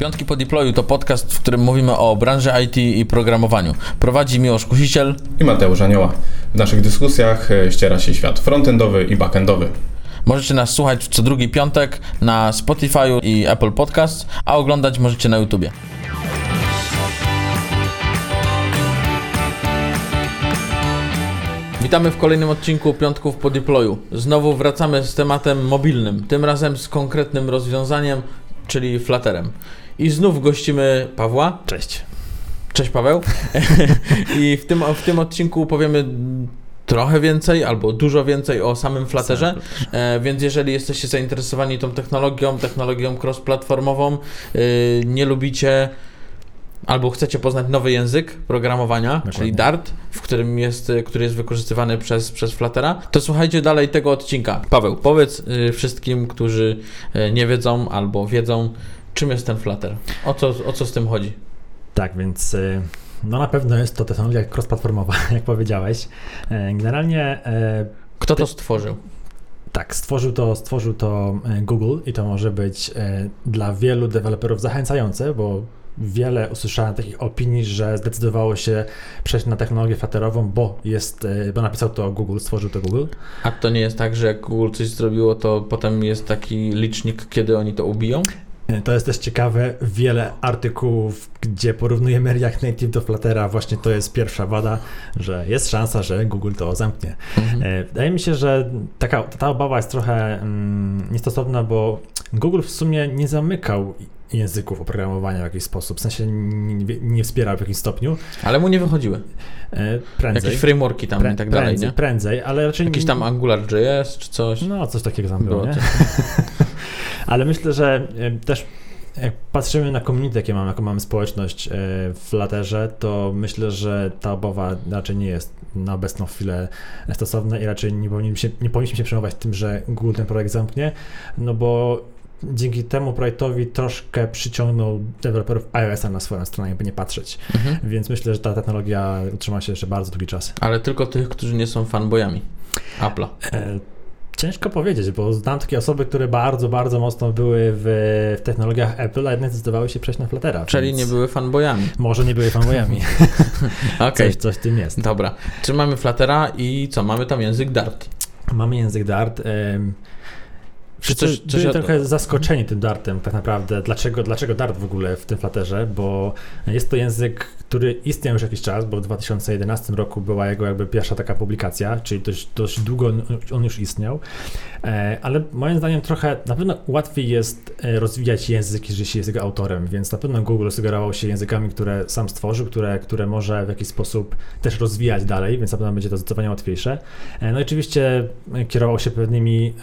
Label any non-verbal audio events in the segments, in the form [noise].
Piątki po deployu to podcast, w którym mówimy o branży IT i programowaniu. Prowadzi Miłosz Kusiciel i Mateusz Anioła. W naszych dyskusjach e, ściera się świat frontendowy i backendowy. Możecie nas słuchać co drugi piątek na Spotify i Apple Podcast, a oglądać możecie na YouTubie. Witamy w kolejnym odcinku Piątków po deployu. Znowu wracamy z tematem mobilnym, tym razem z konkretnym rozwiązaniem, czyli Flutterem. I znów gościmy Pawła. Cześć. Cześć Paweł. [laughs] I w tym, w tym odcinku powiemy trochę więcej albo dużo więcej o samym Flutterze, e, więc jeżeli jesteście zainteresowani tą technologią, technologią cross-platformową, y, nie lubicie albo chcecie poznać nowy język programowania, Dokładnie. czyli Dart, w którym jest, który jest wykorzystywany przez, przez Fluttera, to słuchajcie dalej tego odcinka. Paweł, powiedz y, wszystkim, którzy y, nie wiedzą albo wiedzą, czym jest ten Flutter. O co, o co z tym chodzi? Tak, więc y, no na pewno jest to technologia cross-platformowa, [laughs] jak powiedziałeś. Generalnie... Kto to stworzył? Tak, stworzył to, stworzył to Google i to może być dla wielu deweloperów zachęcające, bo wiele usłyszałem takich opinii, że zdecydowało się przejść na technologię flaterową, bo jest, e, bo napisał to Google, stworzył to Google. A to nie jest tak, że jak Google coś zrobiło, to potem jest taki licznik, kiedy oni to ubiją? To jest też ciekawe, wiele artykułów, gdzie porównujemy React Native do Fluttera, właśnie to jest pierwsza wada, że jest szansa, że Google to zamknie. Mhm. E, wydaje mi się, że taka, ta obawa jest trochę mm, niestosowna, bo Google w sumie nie zamykał języków oprogramowania w jakiś sposób, w sensie nie, nie wspierał w jakimś stopniu. Ale mu nie wychodziły. E, prędzej. Jakieś frameworki tam Prę, i tak dalej, prędzej, nie? Prędzej, ale raczej... Jakiś tam AngularJS czy coś? No, coś takiego tam było, nie? [laughs] ale myślę, że e, też jak patrzymy na community, jakie mamy, jaką mamy społeczność e, w Flatterze, to myślę, że ta obawa raczej nie jest na obecną chwilę stosowna i raczej nie powinniśmy się, nie powinniśmy się przejmować tym, że Google ten projekt zamknie, no bo dzięki temu projektowi troszkę przyciągnął deweloperów iOS-a na swoją stronę, jakby nie patrzeć. Mhm. Więc myślę, że ta technologia utrzyma się jeszcze bardzo długi czas. Ale tylko tych, którzy nie są fanboyami Apple'a. E, ciężko powiedzieć, bo znam takie osoby, które bardzo, bardzo mocno były w, w technologiach Apple, a jednak zdecydowały się przejść na Fluttera. Czyli nie były fanboyami. Może nie były fanboyami. [laughs] okay. coś, coś tym jest. Dobra. Czy mamy Fluttera i co? Mamy tam język Dart. Mamy język Dart. Wszyscy coś, coś byli trochę zaskoczeni tym Dartem tak naprawdę. Dlaczego, dlaczego Dart w ogóle w tym Flutterze? Bo jest to język, który istniał już jakiś czas, bo w 2011 roku była jego jakby pierwsza taka publikacja, czyli dość, dość długo on już istniał. E, ale moim zdaniem trochę, na pewno łatwiej jest e, rozwijać język, jeżeli się jest jego autorem, więc na pewno Google sugerował się językami, które sam stworzył, które, które może w jakiś sposób też rozwijać dalej, więc na pewno będzie to zdecydowanie łatwiejsze. E, no i oczywiście kierował się pewnymi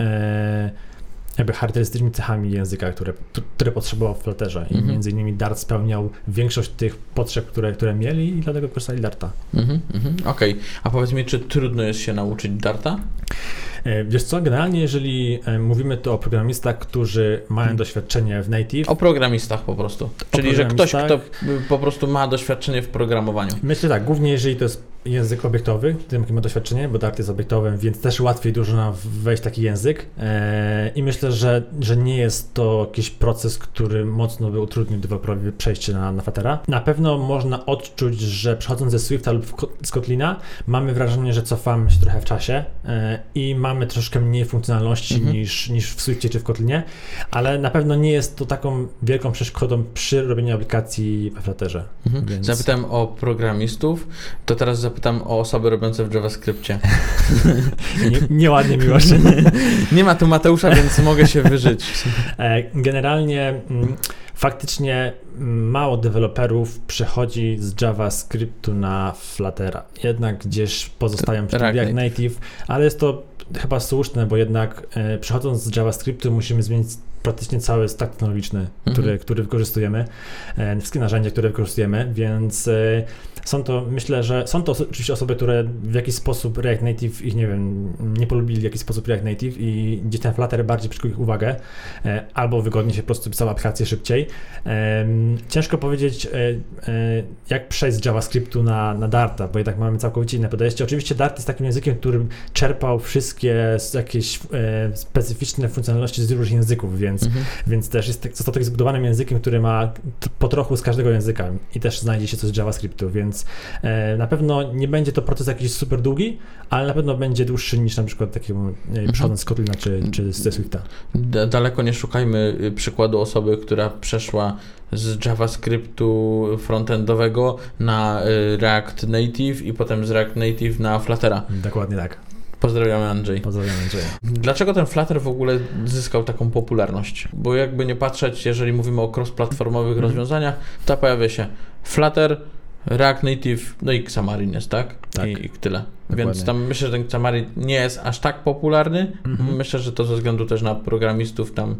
jakby charakterystycznymi cechami języka, które, które potrzebował w Flutterze. I -hmm. między innymi Dart spełniał większość tych potrzeb, które, które mieli i dlatego korzystali Darta. Mm -hmm, Okej. Okay. A powiedz mi, czy trudno jest się nauczyć Darta? E, wiesz co, generalnie jeżeli e, mówimy tu o programistach, którzy mają hmm. doświadczenie w native. O programistach po prostu. Czyli, że ktoś, kto po prostu ma doświadczenie w programowaniu. Myślę tak, głównie jeżeli to jest język obiektowy, tym jakie ma doświadczenie, bo Dart jest obiektowym, więc też łatwiej dużo wejść taki język. E, I myślę, że, że nie jest to jakiś proces, który mocno by utrudnił deweloperowi przejście na, na Fatera. Na pewno można odczuć, że przechodząc ze Swifta lub z Kotlina, mamy wrażenie, że cofamy się trochę w czasie i mamy mamy troszkę mniej funkcjonalności mhm. niż, niż w Swiftie czy w Kotlinie, ale na pewno nie jest to taką wielką przeszkodą przy robieniu aplikacji we Flutterze. Mhm. Więc... Zapytałem o programistów, to teraz zapytam o osoby robiące w JavaScriptie. [laughs] nie, nieładnie miło. [laughs] nie ma tu Mateusza, więc mogę się wyżyć. [laughs] E, generalnie mm, faktycznie mało deweloperów przechodzi z JavaScriptu na Fluttera. Jednak gdzieś pozostają przy React Native, ale jest to chyba słuszne, bo jednak e, przechodząc z JavaScriptu musimy zmienić praktycznie cały stack technologiczny, który, mhm. który wykorzystujemy, e, wszystkie narzędzia, które wykorzystujemy, więc e, są to, myślę, że są to oczywiście osoby, które w jakiś sposób React Native ich, nie wiem, nie polubili w jakiś sposób React Native i gdzieś ten Flutter bardziej przykuł ich uwagę, e, albo wygodnie się po prostu pisała aplikację szybciej. Ciężko powiedzieć, jak przejść z JavaScriptu na, na Darta, bo jednak mamy całkowicie inne podejście. Oczywiście Dart jest takim językiem, którym czerpał wszystkie jakieś specyficzne funkcjonalności z różnych języków, więc, mhm. więc też jest, został taki zbudowanym językiem, który ma po trochu z każdego języka i też znajdzie się coś z JavaScriptu, więc na pewno nie będzie to proces jakiś super długi, ale na pewno będzie dłuższy niż na przykład takiemu mhm. z Kotlina czy, czy ze Swifta. Daleko nie szukajmy y, przykładu osoby, która przeszła z JavaScriptu frontendowego na y, React Native i potem z React Native na Fluttera. Dokładnie tak. Pozdrawiamy Andrzej. Pozdrawiamy Andrzeja. Dlaczego ten Flutter w ogóle zyskał taką popularność? Bo jakby nie patrzeć, jeżeli mówimy o cross-platformowych mm -hmm. rozwiązaniach, to pojawia się Flutter, React Native, no i Xamarin jest, tak? tak. I, I tyle. Dokładnie. Więc tam myślę, że ten Xamarin nie jest aż tak popularny. Mhm. Myślę, że to ze względu też na programistów tam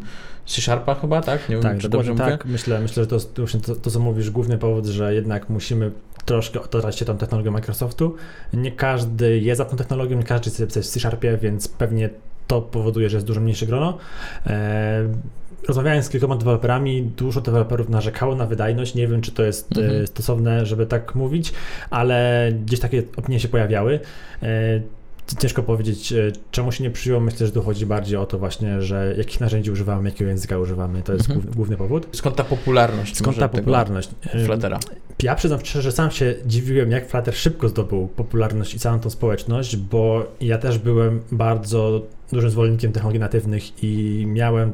C-Sharpa chyba, tak? Nie wiem, tak, czy dobrze tak. Myślę, myślę, że to jest właśnie to, to, co mówisz, główny powód, że jednak musimy troszkę otaczać się tą technologią Microsoftu. Nie każdy jest za tą technologią, nie każdy chce pisać w C-Sharpie, więc pewnie to powoduje, że jest dużo mniejsze grono. E, rozmawiając z kilkoma deweloperami, dużo deweloperów narzekało na wydajność. Nie wiem, czy to jest e, mhm. stosowne, żeby tak mówić, ale gdzieś takie opinie się pojawiały. E, ciężko powiedzieć, czemu się nie przyjął. Myślę, że tu chodzi bardziej o to właśnie, że jakich narzędzi używamy, jakiego języka używamy. To jest mhm. główny powód. Skąd ta popularność? Skąd ta popularność? Fluttera. Ja przyznam szczerze, że sam się dziwiłem, jak Flutter szybko zdobył popularność i całą tą społeczność, bo ja też byłem bardzo dużym zwolennikiem technologii natywnych i miałem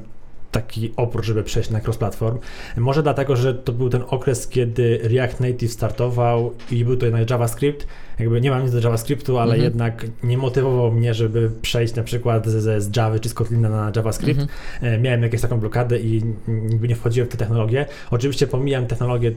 taki opór, żeby przejść na cross-platform. Może dlatego, że to był ten okres, kiedy React Native startował i był to jednak JavaScript. Jakby nie mam nic do JavaScriptu, ale mhm. jednak nie motywował mnie, żeby przejść na przykład z, z Java czy z Kotlina na JavaScript. Mhm. E, miałem jakąś taką blokadę i nigdy nie wchodziłem w te technologie. Oczywiście pomijam technologie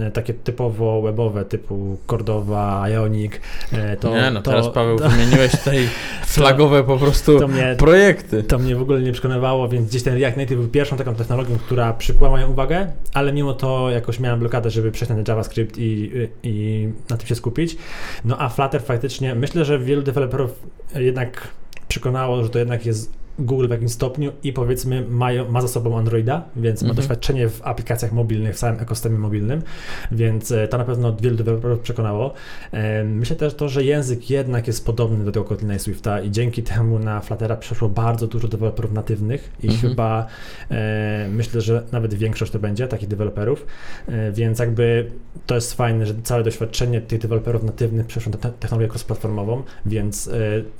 E, takie typowo webowe, typu Cordova, Ionic. E, to, nie, no to, teraz Paweł to, wymieniłeś tutaj [laughs] flagowe po prostu to mnie, projekty. To mnie w ogóle nie przekonywało, więc gdzieś ten React Native był pierwszą taką technologią, która przykuła moją uwagę, ale mimo to jakoś miałem blokadę, żeby przejść na JavaScript i, i na tym się skupić. No a Flutter faktycznie, myślę, że wielu deweloperów jednak przekonało, że to jednak jest Google w jakimś stopniu i powiedzmy mają, ma za sobą Androida, więc ma mhm. doświadczenie w aplikacjach mobilnych, w całym ekosystemie mobilnym, więc e, to na pewno wielu deweloperów przekonało. E, myślę też to, że język jednak jest podobny do tego Kotlina i Swifta i dzięki temu na Fluttera przeszło bardzo dużo deweloperów natywnych i mhm. chyba e, myślę, że nawet większość to będzie takich deweloperów, więc jakby to jest fajne, że całe doświadczenie tych deweloperów natywnych przeszło na te technologię cross-platformową, więc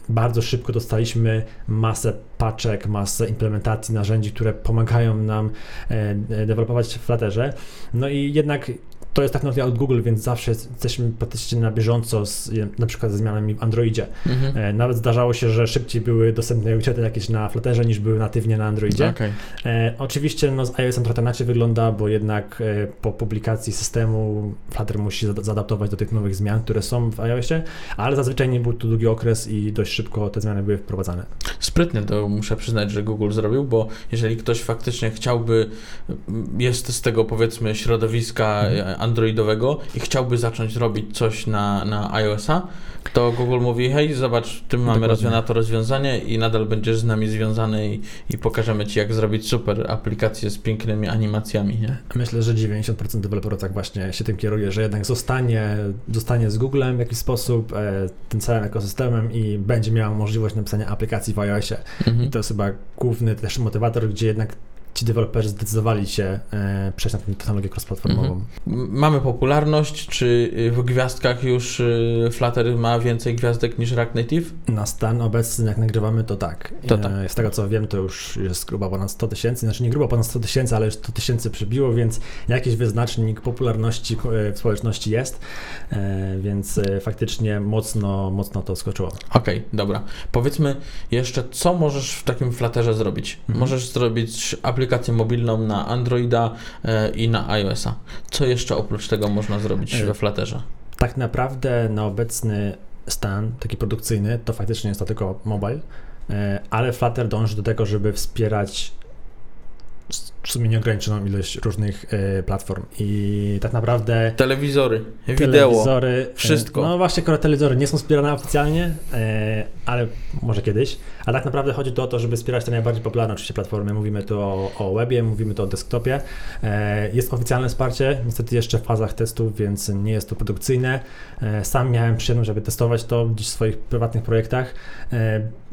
bardzo szybko dostaliśmy masę paczek, masę implementacji narzędzi, które pomagają nam e, e, dewelopować w Flutterze. No i jednak to jest technologia od Google, więc zawsze jesteśmy praktycznie na bieżąco z, na przykład ze zmianami w Androidzie. Mhm. E, nawet zdarzało się, że szybciej były dostępne widgety jakieś na Flutterze niż były natywnie na Androidzie. Okay. E, oczywiście no, z iOS-em trochę inaczej wygląda, bo jednak e, po publikacji systemu Flutter musi zaadaptować do tych nowych zmian, które są w iOSie, ale zazwyczaj nie był to długi okres i dość szybko te zmiany były wprowadzane. Sprytnie to muszę przyznać, że Google zrobił, bo jeżeli ktoś faktycznie chciałby, jest z tego powiedzmy środowiska mhm androidowego i chciałby zacząć robić coś na, na iOS-a, to Google mówi, hej, zobacz, tym mamy rozwiązane to rozwiązanie i nadal będziesz z nami związany i, i pokażemy Ci, jak zrobić super aplikację z pięknymi animacjami, nie? Myślę, że 90% deweloperów tak właśnie się tym kieruje, że jednak zostanie, zostanie z Googlem w jakiś sposób, e, tym całym ekosystemem i będzie miał możliwość napisania aplikacji w iOSie. Mhm. I to jest chyba główny też motywator, gdzie jednak ci deweloperzy zdecydowali się e, przejść na tę technologię cross-platformową. Mhm. Mamy popularność, czy w gwiazdkach już y, Flutter ma więcej gwiazdek niż React Native? Na stan obecny, jak nagrywamy, to tak. To tak. E, z tego co wiem, to już jest grubo ponad 100 tysięcy, znaczy nie grubo ponad 100 tysięcy, ale już 100 tysięcy przybiło, więc jakiś wyznacznik popularności e, w społeczności jest, więc faktycznie mocno, mocno to skoczyło. Okej, okay, dobra. Powiedzmy jeszcze, co możesz w takim Flutterze zrobić? Mhm. Możesz zrobić aplikację aplikację mobilną na Androida e, i na iOS-a. Co jeszcze oprócz tego można zrobić e, we Flutterze? Tak naprawdę na obecny stan, taki produkcyjny, to faktycznie jest to tylko mobile, e, ale Flutter dąży do tego, żeby wspierać w sumie nieograniczoną ilość różnych y, platform i tak naprawdę... Telewizory, wideo, telewizory, wszystko. No właśnie, akurat telewizory nie są wspierane oficjalnie, y, ale może kiedyś, a tak naprawdę chodzi tu o to, żeby wspierać te najbardziej popularne oczywiście platformy. Mówimy tu o, o webie, mówimy tu o desktopie. Jest oficjalne wsparcie, niestety jeszcze w fazach testów, więc nie jest to produkcyjne. Sam miałem przyjemność, żeby testować to gdzieś w swoich prywatnych projektach.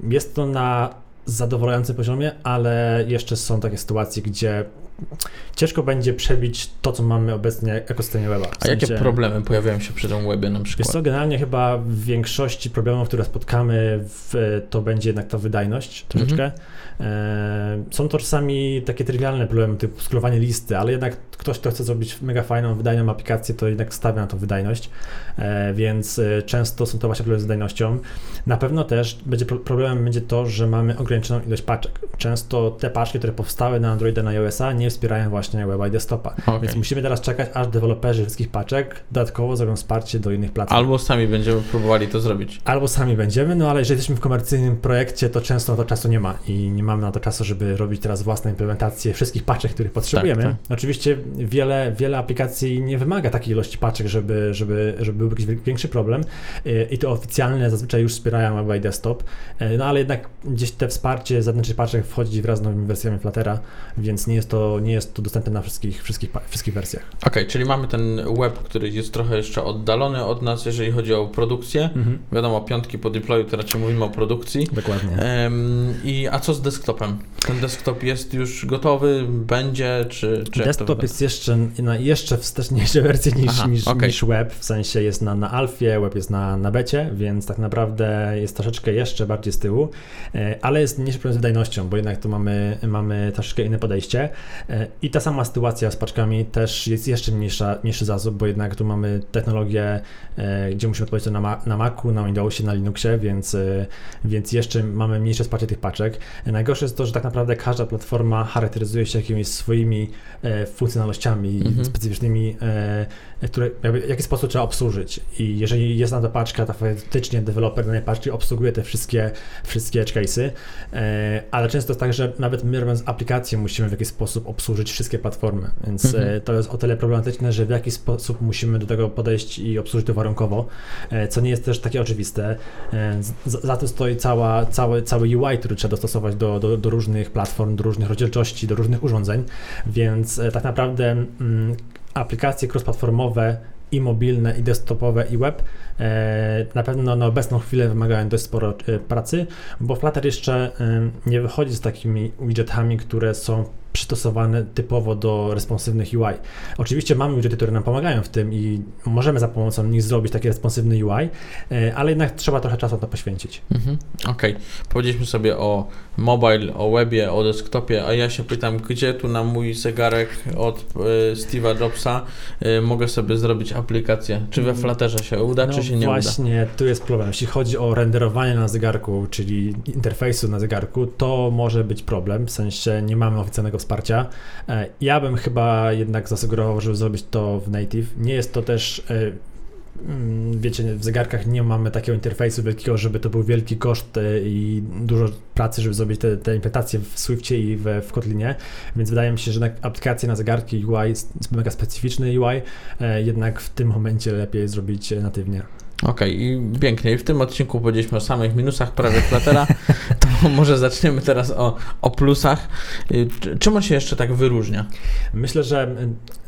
Jest to na zadowalającym poziomie, ale jeszcze są takie sytuacje, gdzie ciężko będzie przebić to, co mamy obecnie w ekosystemie weba. W A sensie, jakie problemy pojawiają się przy tym webie na przykład? To generalnie chyba w większości problemów, które spotkamy, w, to będzie jednak ta wydajność troszeczkę. Mhm. E, są to czasami takie trywialne problemy, typu sklowanie listy, ale jednak ktoś, kto chce zrobić mega fajną, wydajną aplikację, to jednak stawia na tą wydajność, e, więc e, często są to właśnie problemy z wydajnością. Na pewno też będzie problemem będzie to, że mamy ograniczoną ilość paczek. Często te paczki, które powstały na Androida, na iOS-a nie wspierają właśnie weba i desktopa, okay. więc musimy teraz czekać, aż deweloperzy wszystkich paczek dodatkowo zrobią wsparcie do innych platform. Albo sami będziemy próbowali to zrobić. Albo sami będziemy, no ale jeżeli jesteśmy w komercyjnym projekcie, to często to czasu nie ma i nie mamy na to czasu, żeby robić teraz własną implementację wszystkich paczek, których potrzebujemy. Tak, tak. Oczywiście wiele, wiele aplikacji nie wymaga takiej ilości paczek, żeby, żeby, żeby był jakiś większy problem i to oficjalne zazwyczaj już wspierają web i desktop, no ale jednak gdzieś te wsparcie zewnętrznych paczek wchodzi wraz z nowymi wersjami Fluttera, więc nie jest to, nie jest to dostępne na wszystkich, wszystkich, wszystkich wersjach. Okej, okay, czyli mamy ten web, który jest trochę jeszcze oddalony od nas, jeżeli chodzi o produkcję. Mhm. Wiadomo, piątki po deployu, to raczej mówimy o produkcji. Dokładnie. I a co z desktopem? Ten desktop jest już gotowy, będzie, czy, czy Desktop jest jeszcze na jeszcze wsteczniejsze [laughs] wersje niż, Aha, niż, okay. niż web, w sensie jest na, na alfie, web jest na, na becie, więc tak naprawdę jest troszeczkę jeszcze bardziej z tyłu, e, ale jest mniejszy problem z wydajnością, bo jednak tu mamy, mamy troszeczkę inne podejście i ta sama sytuacja z paczkami też jest jeszcze mniejsza, mniejszy zasób, bo jednak tu mamy technologię, e, gdzie musimy odpowiedzieć na, na Macu, na Windowsie, na Linuxie, więc, więc jeszcze mamy mniejsze wsparcie tych paczek. Najgorsze jest to, że tak naprawdę każda platforma charakteryzuje się jakimiś swoimi e, funkcjonalnościami -hmm. specyficznymi, e, które jakby, w jaki sposób trzeba obsłużyć. I jeżeli jest na to paczka, to faktycznie deweloper danej paczki obsługuje te wszystkie, wszystkie edge case'y, e, ale często jest tak, że nawet my robiąc aplikację musimy w jakiś sposób obsłużyć wszystkie platformy, więc mm -hmm. to jest o tyle problematyczne, że w jaki sposób musimy do tego podejść i obsłużyć to warunkowo, co nie jest też takie oczywiste. Za tym stoi cała, cały, cały UI, który trzeba dostosować do, do, do różnych platform, do różnych rozdzielczości, do różnych urządzeń, więc e, tak naprawdę mm, aplikacje cross-platformowe i mobilne, i desktopowe, i web e, na pewno na obecną chwilę wymagają dość sporo e, pracy, bo Flutter jeszcze nie wychodzi z takimi widgetami, które są przystosowane typowo do responsywnych UI. Oczywiście mamy widgety, które nam pomagają w tym i możemy za pomocą nich zrobić taki responsywny UI, e, ale jednak trzeba trochę czasu na to poświęcić. Mhm. Okej. Okay. Powiedzieliśmy sobie o mobile, o webie, o desktopie, a ja się pytam, gdzie tu na mój zegarek od y, Steve'a Jobsa y, mogę sobie zrobić aplikację? Czy we mm. Flutterze się uda, no czy się nie właśnie, uda? Właśnie, tu jest problem. Jeśli chodzi o renderowanie na zegarku, czyli interfejsu na zegarku, to może być problem, w sensie nie mamy oficjalnego wsparcia. E, ja bym chyba jednak zasugerował, żeby zrobić to w native. Nie jest to też e, mm, wiecie, w zegarkach nie mamy takiego interfejsu wielkiego, żeby to był wielki koszt e, i dużo pracy, żeby zrobić te, te implementacje w Swiftie i w, w Kotlinie, więc wydaje mi się, że aplikacje na zegarki UI mega specyficzny UI, jednak w tym momencie lepiej zrobić natywnie. Okej, okay, i pięknie. I w tym odcinku powiedzieliśmy o samych minusach prawie Fluttera, [laughs] to może zaczniemy teraz o, o plusach. Y, czym on się jeszcze tak wyróżnia? Myślę, że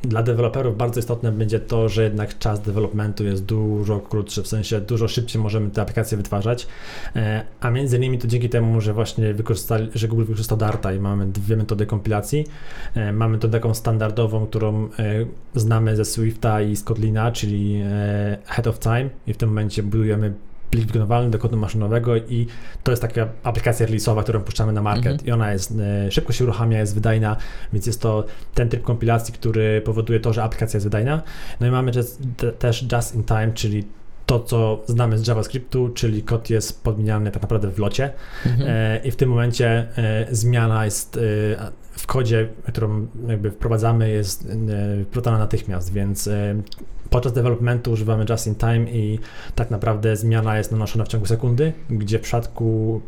dla deweloperów bardzo istotne będzie to, że jednak czas developmentu jest dużo krótszy, w sensie dużo szybciej możemy te aplikacje wytwarzać, e, a między innymi to dzięki temu, że właśnie wykorzystali, że Google wykorzystał Darta i mamy dwie metody kompilacji. E, mamy to taką standardową, którą e, znamy ze Swifta i z Kotlina, czyli Head of Time i w tym momencie budujemy plik wykonywalny do kodu maszynowego i to jest taka aplikacja release'owa, którą puszczamy na market mhm. i ona jest, e, szybko się uruchamia, jest wydajna, więc jest to ten tryb kompilacji, który powoduje to, że aplikacja jest wydajna. No i mamy też just in time, czyli to, co znamy z JavaScriptu, czyli kod jest podmieniany tak naprawdę w locie mhm. e, i w tym momencie e, zmiana jest e, w kodzie, którą jakby wprowadzamy, jest wprowadzana natychmiast, więc podczas developmentu używamy just in time i tak naprawdę zmiana jest nanoszona w ciągu sekundy, gdzie w przypadku,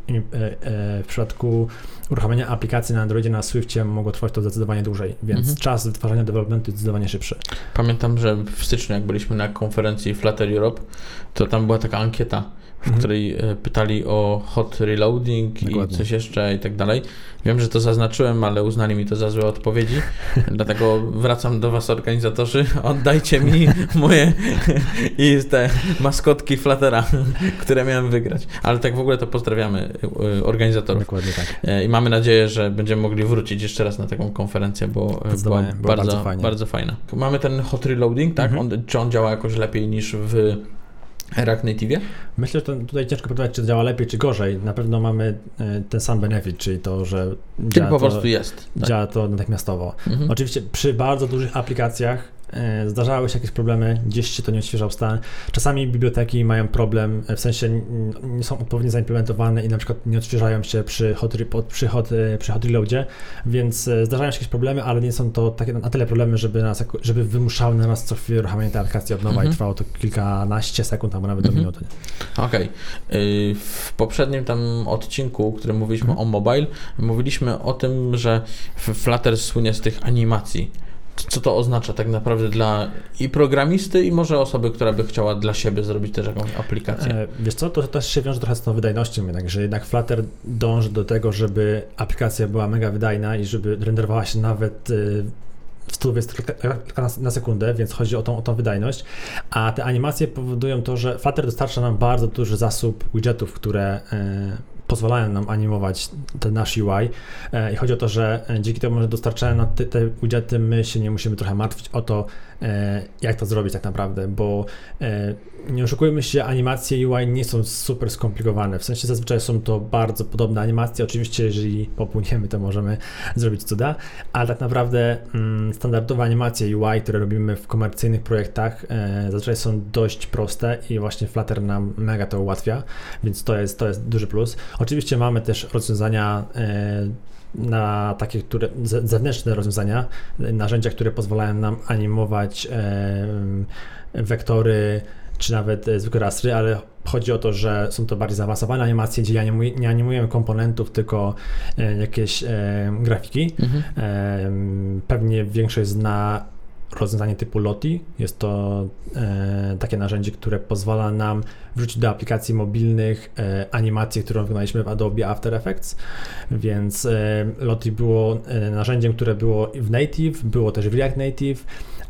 w przypadku uruchamiania aplikacji na Androidzie na Swiftie mogło trwać to zdecydowanie dłużej, więc mhm. czas wytwarzania developmentu jest zdecydowanie szybszy. Pamiętam, że w styczniu, jak byliśmy na konferencji Flutter Europe, to tam była taka ankieta, w mhm. której e, pytali o hot reloading Dokładnie. i coś jeszcze i tak dalej. Wiem, że to zaznaczyłem, ale uznali mi to za złe odpowiedzi, [laughs] dlatego wracam do Was, organizatorzy. Oddajcie mi [laughs] moje i te maskotki Fluttera, które miałem wygrać. Ale tak w ogóle to pozdrawiamy e, organizatorów. Dokładnie tak. E, I mamy nadzieję, że będziemy mogli wrócić jeszcze raz na taką konferencję, bo była bardzo, bardzo, bardzo fajna. Mamy ten hot reloading, tak? Mhm. On, czy on działa jakoś lepiej niż w React Native? Myślę, że tutaj ciężko powiedzieć, czy działa lepiej, czy gorzej. Na pewno mamy e, ten sam benefit, czyli to, że działa po prostu jest. Tak. Działa to natychmiastowo. Mhm. Oczywiście przy bardzo dużych aplikacjach zdarzały się jakieś problemy, gdzieś się to nie odświeżał stan. Czasami biblioteki mają problem, e, w sensie nie są odpowiednio zaimplementowane i na przykład nie odświeżają się przy hot, przy hot, e, przy hot reloadzie, więc zdarzają się jakieś problemy, ale nie są to takie na tyle problemy, żeby, nas, żeby wymuszały na nas co chwilę uruchamianie tej aplikacji od nowa mhm. i trwało to kilkanaście sekund albo nawet mhm. do minuty. Okej. Okay. W poprzednim tam odcinku, w którym mówiliśmy mhm. o mobile, mówiliśmy o tym, że Flutter słynie z tych animacji co to oznacza tak naprawdę dla i programisty, i może osoby, która by chciała dla siebie zrobić też jakąś aplikację? E, wiesz co, to też się wiąże trochę z tą wydajnością jednak, że jednak Flutter dąży do tego, żeby aplikacja była mega wydajna i żeby renderowała się nawet y, w 120 na sekundę, więc chodzi o tą, o tą wydajność, a te animacje powodują to, że Flutter dostarcza nam bardzo duży zasób widgetów, które pozwalają nam animować ten nasz UI e, i chodzi o to, że e, dzięki temu, że dostarczają nam te, te widgety, my się nie musimy trochę martwić o to, E, jak to zrobić tak naprawdę, bo nie oszukujmy się, animacje UI nie są super skomplikowane, w sensie zazwyczaj są to bardzo podobne animacje, oczywiście jeżeli popłyniemy, to możemy zrobić cuda, ale tak naprawdę mm, standardowe animacje UI, które robimy w komercyjnych projektach zazwyczaj są dość proste i właśnie Flutter nam mega to ułatwia, więc to jest, to jest duży plus. Oczywiście mamy też rozwiązania na takie które, zewnętrzne rozwiązania, narzędzia, które pozwalają nam animować wektory czy nawet e, zwykłe rastry, ale chodzi o to, że są to bardziej zaawansowane animacje, gdzie nie animujemy komponentów, tylko e, jakieś grafiki. Mhm. pewnie większość zna rozwiązanie typu Lottie. Jest to e, takie narzędzie, które pozwala nam wrzucić do aplikacji mobilnych e, animację, którą wykonaliśmy w Adobe After Effects. Więc e, Lottie było e, narzędziem, które było w Native, było też w React Native.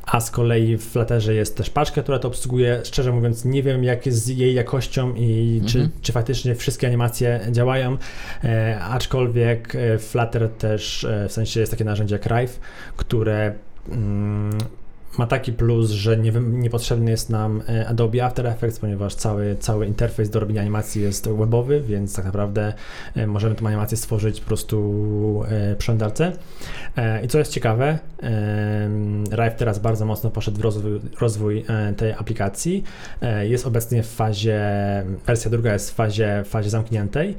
A z kolei w Flutterze jest też paczka, która to obsługuje. Szczerze mówiąc, nie wiem, jak jest z jej jakością i czy, mhm. czy faktycznie wszystkie animacje działają. E, aczkolwiek e, Flutter też, w sensie jest takie narzędzie jak Rive, które ma taki plus, że nie, niepotrzebny jest nam e, Adobe After Effects, ponieważ cały, cały interfejs do robienia animacji jest webowy, więc tak naprawdę e, możemy tę animację stworzyć po prostu e, przy przeglądarce. I co jest ciekawe, Rive teraz bardzo mocno poszedł w rozwój, rozwój tej aplikacji. Jest obecnie w fazie, wersja druga jest w fazie, fazie zamkniętej.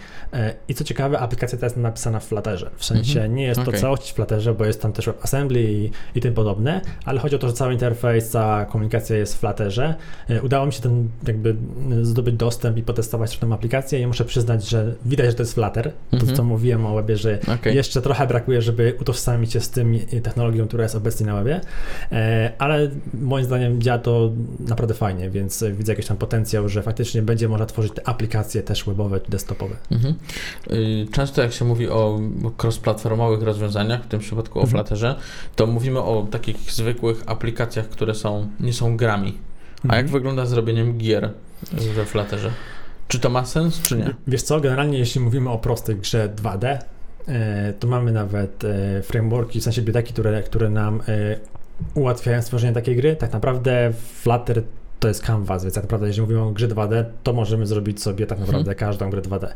I co ciekawe, aplikacja ta jest napisana w Flutterze. W sensie mhm. nie jest to okay. całość w Flutterze, bo jest tam też WebAssembly i, i tym podobne, ale chodzi o to, że cały interfejs, cała komunikacja jest w Flutterze. E, udało mi się ten jakby zdobyć dostęp i potestować tę aplikację i muszę przyznać, że widać, że to jest Flutter. To, co mhm. mówiłem o webie, że okay. jeszcze trochę brakuje, żeby utożsamić się z tym technologią, która jest obecnie na webie, e, ale moim zdaniem działa to naprawdę fajnie, więc widzę jakiś tam potencjał, że faktycznie będzie można tworzyć te aplikacje też webowe czy desktopowe. Mhm. Y, często jak się mówi o cross-platformowych rozwiązaniach, w tym przypadku o mhm. Flutterze, to mówimy o takich zwykłych aplikacjach które są, nie są grami. A jak mhm. wygląda zrobieniem gier we Flutterze? Czy to ma sens, czy nie? Wiesz co, generalnie jeśli mówimy o prostej grze 2D, e, to mamy nawet e, frameworki, w sensie biblioteki, które, które nam e, ułatwiają stworzenie takiej gry. Tak naprawdę Flutter to jest canvas, więc tak naprawdę jeżeli mówimy o grze 2D, to możemy zrobić sobie tak naprawdę mhm. każdą grę 2D.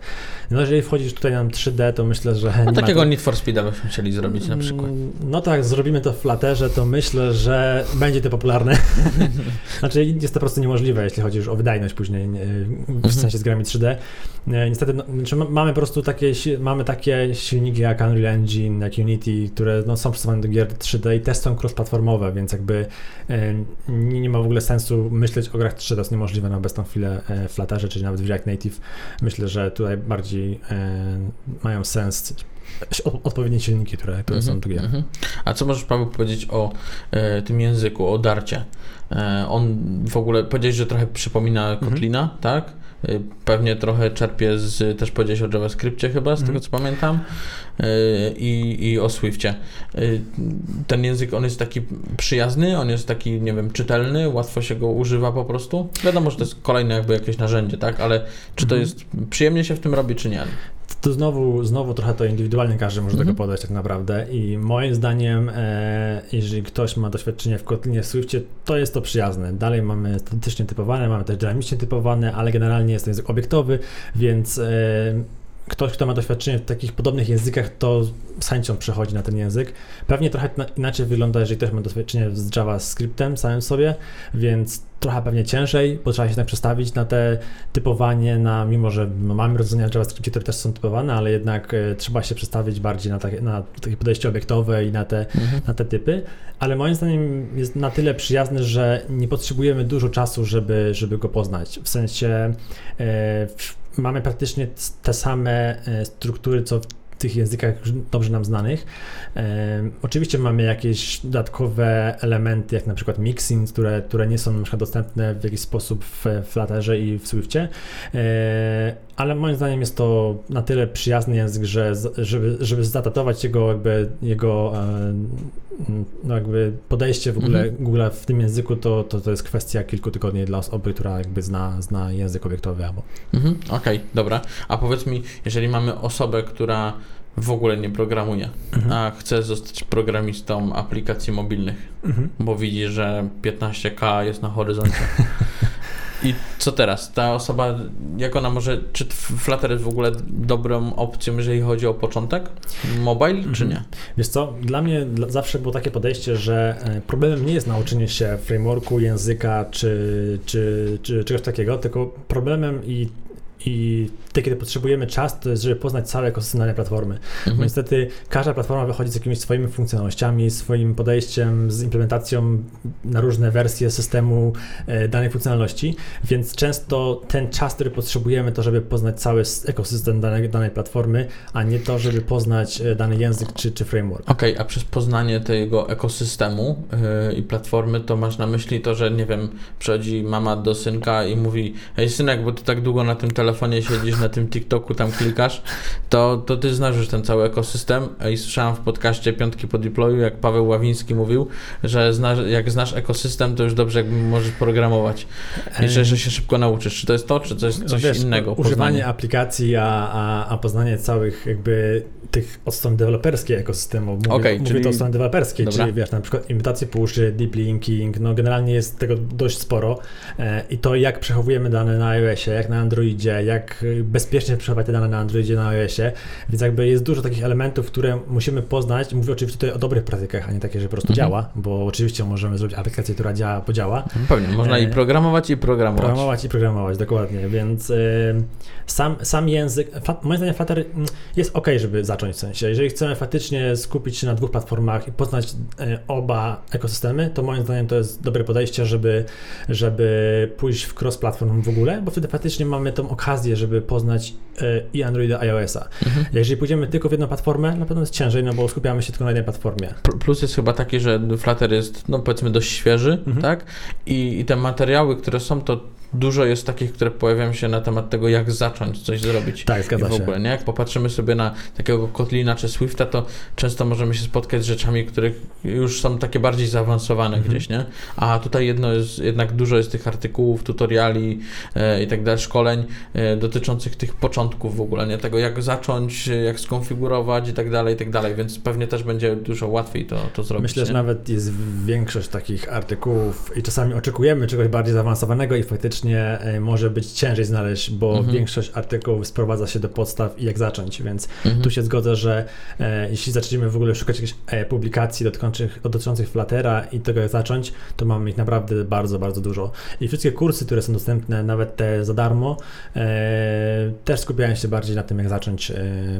No jeżeli wchodzisz tutaj na 3D, to myślę, że... No takiego to... Need for Speeda byśmy chcieli zrobić na przykład. Mm, no tak, zrobimy to w Flutterze, to myślę, że będzie to popularne. [laughs] znaczy jest to po prostu niemożliwe, jeśli chodzi już o wydajność później, w mhm. sensie z grami 3D. Niestety, no, znaczy mamy po prostu takie, mamy takie silniki jak Unreal Engine, jak Unity, które no, są przystosowane do gier 3D i też są cross-platformowe, więc jakby nie, nie ma w ogóle sensu myśleć o grach 3D, to jest niemożliwe na obecną chwilę e, w Flutterze, czy nawet w React Native. Myślę, że tutaj bardziej e, mają sens odpowiednie silniki, które, które mm-hmm, są tu mm-hmm. A co możesz Paweł powiedzieć o e, tym języku, o Darcie? E, on w ogóle powiedziałeś, że trochę przypomina mhm. Kotlina, mm-hmm. tak? E, pewnie trochę czerpie z, też powiedziałeś o JavaScriptie chyba, z tego mhm. co pamiętam, e, i, i o Swiftie. Ten język, on jest taki przyjazny, on jest taki, nie wiem, czytelny, łatwo się go używa po prostu. Wiadomo, że to jest kolejne jakby jakieś narzędzie, tak, ale czy to mhm. jest, przyjemnie się w tym robi, czy nie? To znowu, znowu trochę to indywidualnie każdy może mhm. tego podać tak naprawdę i moim zdaniem, e, jeżeli ktoś ma doświadczenie w Kotlinie w Swiftie, to jest to przyjazne. Dalej mamy statystycznie typowane, mamy też dynamicznie typowane, ale generalnie jest to język obiektowy, więc e, ktoś, kto ma doświadczenie w takich podobnych językach, to z chęcią przechodzi na ten język. Pewnie trochę inaczej wygląda, jeżeli ktoś ma doświadczenie z JavaScriptem samym sobie, więc trochę pewnie ciężej, bo trzeba się tak przestawić na te typowanie, na, mimo że mamy rozwiązania w JavaScriptie, które też są typowane, ale jednak e, trzeba się przestawić bardziej na, takie, na takie podejście obiektowe i na te, mhm. na te typy, ale moim zdaniem jest na tyle przyjazny, że nie potrzebujemy dużo czasu, żeby, żeby go poznać. W sensie e, mamy praktycznie te same e, struktury, co w tych językach dobrze nam znanych. E, oczywiście mamy jakieś dodatkowe elementy, jak na przykład mixing, które, które nie są na dostępne w jakiś sposób w Flutterze i w Swiftie, e, ale moim zdaniem jest to na tyle przyjazny język, że żeby, żeby zadatować jego jakby, jego e, no jakby podejście w ogóle mhm. Google w tym języku, to, to, to jest kwestia kilku tygodni dla osoby, która jakby zna, zna język obiektowy albo. Mhm. Okej, okay, dobra. A powiedz mi, jeżeli mamy osobę, która w ogóle nie programuje, mhm. a chce zostać programistą aplikacji mobilnych, mhm. bo widzi, że 15K jest na horyzoncie. [laughs] I co teraz? Ta osoba, jak ona może, czy Flutter jest w ogóle dobrą opcją, jeżeli chodzi o początek? Mobile, mhm. czy nie? Wiesz co, dla mnie zawsze było takie podejście, że e, problemem nie jest nauczenie się frameworku, języka, czy, czy, czy czegoś takiego, tylko problemem i i wtedy, kiedy potrzebujemy czas, to jest, żeby poznać cały ekosystem danej platformy. Mhm. Bo niestety każda platforma wychodzi z jakimiś swoimi funkcjonalnościami, swoim podejściem, z implementacją na różne wersje systemu e, danej funkcjonalności, więc często ten czas, który potrzebujemy, to żeby poznać cały ekosystem danej, danej platformy, a nie to, żeby poznać e, dany język czy, czy framework. Okej, okay, a przez poznanie tego ekosystemu yy, i platformy, to masz na myśli to, że nie wiem, przychodzi mama do synka i mówi, hej synek, bo ty tak długo na tym telefonie telefonie siedzisz, na tym TikToku tam klikasz, to, to ty znasz już ten cały ekosystem i słyszałem w podcaście Piątki po deployu, jak Paweł Ławiński mówił, że znasz, jak znasz ekosystem, to już dobrze jakby możesz programować i że, że się szybko nauczysz. Czy to jest to, czy to jest coś Wiesz, innego? Używanie poznanie? aplikacji, a, a, a poznanie całych jakby tych od strony deweloperskiej ekosystemu. Mówię, okay, mówię czyli... to od strony deweloperskiej, Dobra. czyli wiesz, na przykład imitacje puszy, deep linking, no generalnie jest tego dość sporo e, i to jak przechowujemy dane na iOSie, jak na Androidzie, jak bezpiecznie przechować te dane na Androidzie, na iOSie, więc jakby jest dużo takich elementów, które musimy poznać. Mówię oczywiście tutaj o dobrych praktykach, a nie takie, że po prostu mhm. działa, bo oczywiście możemy zrobić aplikację, która działa, podziała. Pewnie, można e... i programować, i programować. Programować i programować, dokładnie, więc e... sam, sam język, moim zdaniem Flutter mm, jest ok, żeby zacząć zacząć w sensie. Jeżeli chcemy faktycznie skupić się na dwóch platformach i poznać e, oba ekosystemy, to moim zdaniem to jest dobre podejście, żeby, żeby pójść w cross-platform w ogóle, bo wtedy faktycznie mamy tą okazję, żeby poznać e, i Androida, i iOS-a. Mhm. Jeżeli pójdziemy tylko w jedną platformę, na pewno jest ciężej, no bo skupiamy się tylko na jednej platformie. Plus jest chyba taki, że Flutter jest, no powiedzmy, dość świeży, mhm. tak? I, I te materiały, które są, to dużo jest takich, które pojawiają się na temat tego, jak zacząć coś zrobić. Tak, zgadza I w ogóle, się. Nie? Jak popatrzymy sobie na takiego Kotlina czy Swifta, to często możemy się spotkać z rzeczami, które już są takie bardziej zaawansowane mhm. gdzieś, nie? A tutaj jedno jest, jednak dużo jest tych artykułów, tutoriali e, i tak dalej, szkoleń e, dotyczących tych początków w ogóle, nie? Tego, jak zacząć, jak skonfigurować i tak dalej, i tak dalej, więc pewnie też będzie dużo łatwiej to, to zrobić. Myślę, nie? że nawet jest większość takich artykułów i czasami oczekujemy czegoś bardziej zaawansowanego i faktycznie e, może być ciężej znaleźć, bo mhm. większość artykułów sprowadza się do podstaw i jak zacząć, więc mhm. tu się zgodzę, że e, jeśli zaczniemy w ogóle szukać jakichś e, publikacji dotyczących, dotyczących Fluttera i tego jak zacząć, to mamy ich naprawdę bardzo, bardzo dużo. I wszystkie kursy, które są dostępne, nawet te za darmo, e, też skupiają się bardziej na tym, jak zacząć e,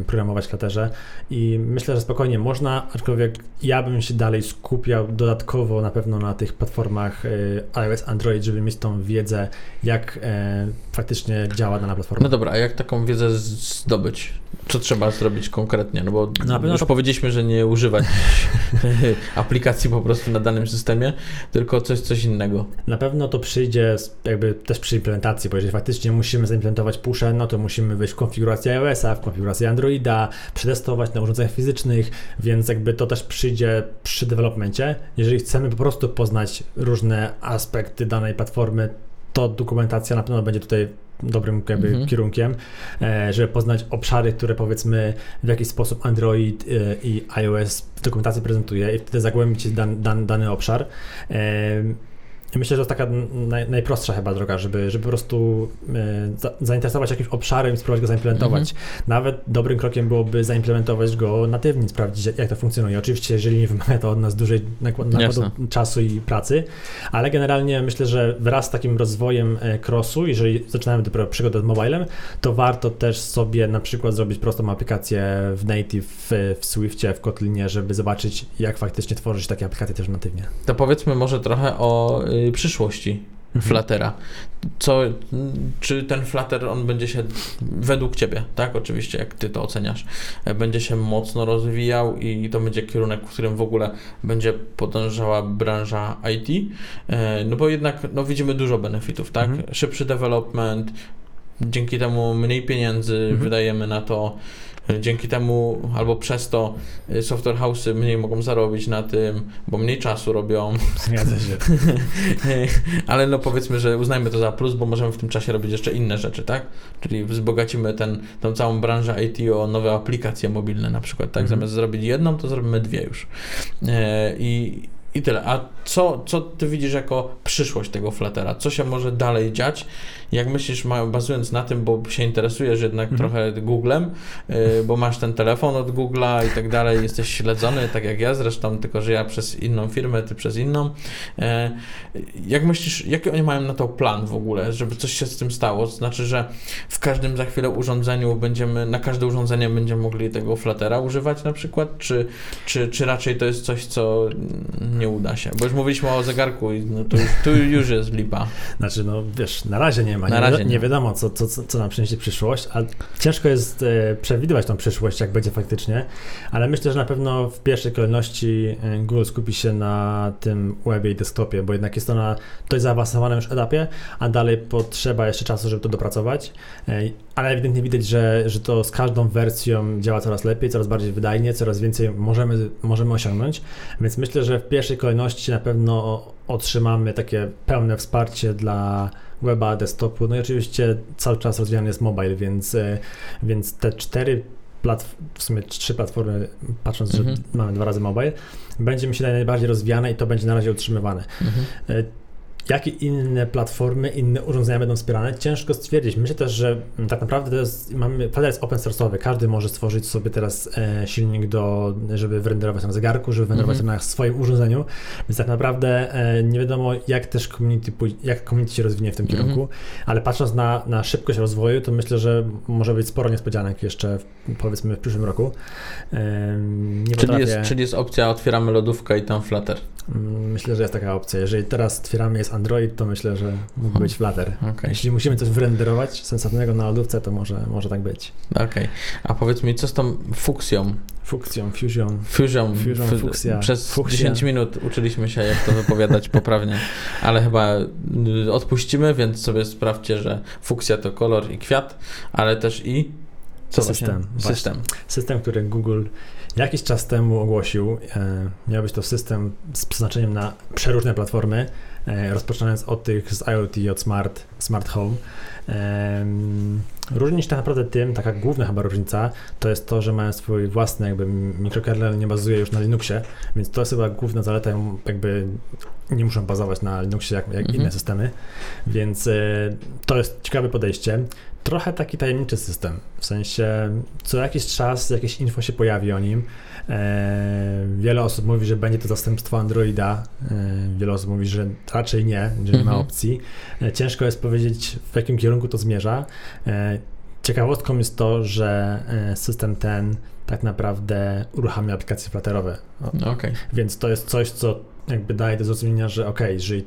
programować w Flutterze i myślę, że spokojnie można, aczkolwiek ja bym się dalej skupiał dodatkowo na pewno na tych platformach e, iOS, Android, żeby mieć tą wiedzę, jak e, faktycznie działa dana platforma. No dobra, a jak taką wiedzę zdobyć? Co trzeba zrobić konkretnie? No bo no, już to... powiedzieliśmy, że nie używać [laughs] aplikacji po prostu na danym systemie, tylko coś, coś innego. Na pewno to przyjdzie jakby też przy implementacji, bo jeżeli faktycznie musimy zaimplementować pusze, no to musimy wejść w konfigurację iOS-a, w konfigurację Androida, przetestować na urządzeniach fizycznych, więc jakby to też przyjdzie przy developmencie. Jeżeli chcemy po prostu poznać różne aspekty danej platformy, to dokumentacja na pewno będzie tutaj dobrym jakby mhm. kierunkiem, e, żeby poznać obszary, które powiedzmy w jakiś sposób Android e, i iOS w dokumentacji prezentuje i wtedy zagłębić dan, dan, dany obszar. Myślę, że to jest taka naj, najprostsza chyba droga, żeby, żeby po prostu e, za, zainteresować jakimś obszarem i spróbować go zaimplementować. Mhm. Nawet dobrym krokiem byłoby zaimplementować go natywnie, sprawdzić jak to funkcjonuje. Oczywiście, jeżeli nie wymaga to od nas dużej nakładu czasu i pracy, ale generalnie myślę, że wraz z takim rozwojem e, crossu, jeżeli zaczynamy dopiero przygodę z mobilem, to warto też sobie na przykład zrobić prostą aplikację w native, w, w Swiftie, w Kotlinie, żeby zobaczyć jak faktycznie tworzyć takie aplikacje też natywnie. To powiedzmy może trochę o Y, przyszłości mhm. Fluttera. Co, czy ten Flutter, on będzie się według Ciebie, tak, oczywiście, jak Ty to oceniasz, będzie się mocno rozwijał i to będzie kierunek, w którym w ogóle będzie podążała branża IT, e, no bo jednak, no widzimy dużo benefitów, tak, mhm. szybszy development, dzięki temu mniej pieniędzy mhm. wydajemy na to, Dzięki temu albo przez to y, software house'y mniej mogą zarobić na tym, bo mniej czasu robią. Zgadza się. [laughs] Ale no powiedzmy, że uznajmy to za plus, bo możemy w tym czasie robić jeszcze inne rzeczy, tak? Czyli wzbogacimy ten, tą całą branżę IT o nowe aplikacje mobilne na przykład, tak? Mhm. Zamiast zrobić jedną, to zrobimy dwie już. E, I i tyle. A co, co ty widzisz jako przyszłość tego Fluttera? Co się może dalej dziać? Jak myślisz, bazując na tym, bo się interesujesz jednak mhm. trochę Googlem, yy, bo masz ten telefon od Google'a i tak dalej, jesteś śledzony, tak jak ja zresztą, tylko że ja przez inną firmę, ty przez inną. Yy, jak myślisz, jaki oni mają na to plan w ogóle, żeby coś się z tym stało? To znaczy, że w każdym za chwilę urządzeniu będziemy, na każde urządzenie będziemy mogli tego Fluttera używać na przykład, czy, czy, czy raczej to jest coś, co nie uda się? Bo już mówiliśmy o zegarku i no, tu, tu już jest lipa. Znaczy, no wiesz, na razie nie ma. Nie, razie nie, nie wiadomo, co, co, co nam przyniesie przyszłość, ale ciężko jest e, przewidywać tą przyszłość, jak będzie faktycznie, ale myślę, że na pewno w pierwszej kolejności e, Google skupi się na tym webie i desktopie, bo jednak jest to na dość zaawansowanym już etapie, a dalej potrzeba jeszcze czasu, żeby to dopracować, e, ale ewidentnie widać, że, że to z każdą wersją działa coraz lepiej, coraz bardziej wydajnie, coraz więcej możemy, możemy osiągnąć, więc myślę, że w pierwszej kolejności na pewno otrzymamy takie pełne wsparcie dla weba, desktopu, no i oczywiście cały czas rozwijany jest mobile, więc, e, więc te cztery w sumie trzy platformy, patrząc, że mhm. mamy dwa razy mobile, będzie mi się najbardziej rozwijane i to będzie na razie utrzymywane. Mhm. Jakie inne platformy, inne urządzenia będą wspierane? Ciężko stwierdzić. Myślę też, że tak naprawdę to jest, mamy, Flutter jest open source'owy. Każdy może stworzyć sobie teraz e, silnik do, żeby wyrenderować na zegarku, żeby wyrenderować mm -hmm. na swoim urządzeniu. Więc tak naprawdę e, nie wiadomo, jak też community, jak community się rozwinie w tym mm -hmm. kierunku, ale patrząc na, na szybkość rozwoju, to myślę, że może być sporo niespodzianek jeszcze powiedzmy w przyszłym roku. E, czyli, potrafię... jest, czyli jest opcja otwieramy lodówkę i tam Flutter. Mm, myślę, że jest taka opcja. Jeżeli teraz otwieramy jest Android, to myślę, że mógł hmm. być Flutter. Okay. Jeśli musimy coś wyrenderować sensownego na lodówce, to może, może tak być. Okej. Okay. A powiedz mi, co z tą fukcją? Fukcją, fusion. Fusion, fusion fuksja. Przez fuksja. 10 minut uczyliśmy się, jak to wypowiadać [laughs] poprawnie, ale chyba y, odpuścimy, więc sobie sprawdźcie, że fuksja to kolor i kwiat, ale też i co system. System. System, który Google jakiś czas temu ogłosił. E, miał być to system z przeznaczeniem na przeróżne platformy, e, rozpoczynając od tych z IoT, od Smart, smart Home. E, różni się tak naprawdę tym, taka główna chyba różnica, to jest to, że mają swój własny jakby mikrokernel, nie bazuje już na Linuxie, więc to jest chyba główna zaleta, jakby nie muszą bazować na Linuxie jak, jak mhm. inne systemy, więc e, to jest ciekawe podejście trochę taki tajemniczy system. W sensie co jakiś czas jakieś info się pojawi o nim. E, wiele osób mówi, że będzie to zastępstwo Androida. E, wiele osób mówi, że raczej nie, że nie ma mhm. opcji. E, ciężko jest powiedzieć, w jakim kierunku to zmierza. E, ciekawostką jest to, że e, system ten tak naprawdę uruchamia aplikacje flatterowe. Okay. Więc to jest coś, co jakby daje do zrozumienia, że ok, jeżeli,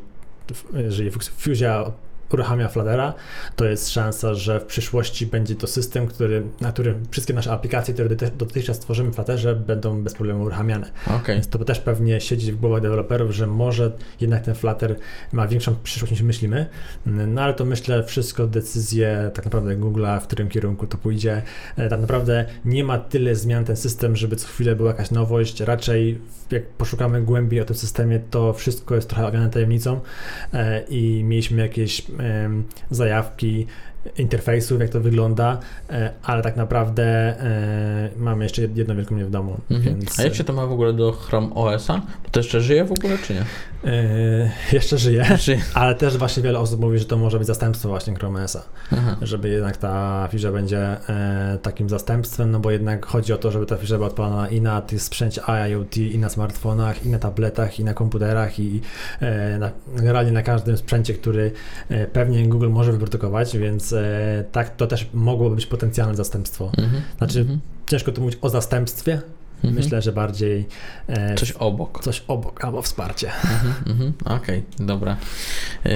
jeżeli Fusia uruchamia Fluttera, to jest szansa, że w przyszłości będzie to system, który, na którym wszystkie nasze aplikacje, które dotychczas tworzymy w Flutterze, będą bez problemu uruchamiane. Okay. Więc to też pewnie siedzi w głowach deweloperów, że może jednak ten Flutter ma większą przyszłość niż myślimy, no ale to myślę wszystko decyzje tak naprawdę Google'a, w którym kierunku to pójdzie. E, tak naprawdę nie ma tyle zmian ten system, żeby co chwilę była jakaś nowość, raczej jak poszukamy głębiej o tym systemie, to wszystko jest trochę owiane tajemnicą e, i mieliśmy jakieś zajawki interfejsów, jak to wygląda, e, ale tak naprawdę e, mamy jeszcze jedną wielką mnie w domu. Mhm. Więc... A jak się to ma w ogóle do Chrome OS-a? To jeszcze żyje w ogóle, czy nie? Yy, jeszcze żyje, [laughs] żyje, ale też właśnie wiele osób mówi, że to może być zastępstwo właśnie Chrome OS-a, żeby jednak ta fisza będzie takim zastępstwem, no bo jednak chodzi o to, żeby ta fisza była odpalana i na tych sprzęcie IoT, i na smartfonach, i na tabletach, i na komputerach, i na, generalnie na każdym sprzęcie, który pewnie Google może wyprodukować, więc e, tak to też mogłoby być potencjalne zastępstwo. Mhm. Znaczy, mhm. ciężko tu mówić o zastępstwie, Mhm. Myślę, że bardziej. E, coś obok. Coś obok, albo wsparcie. Mhm, mhm. Okej, okay, dobra. Yy,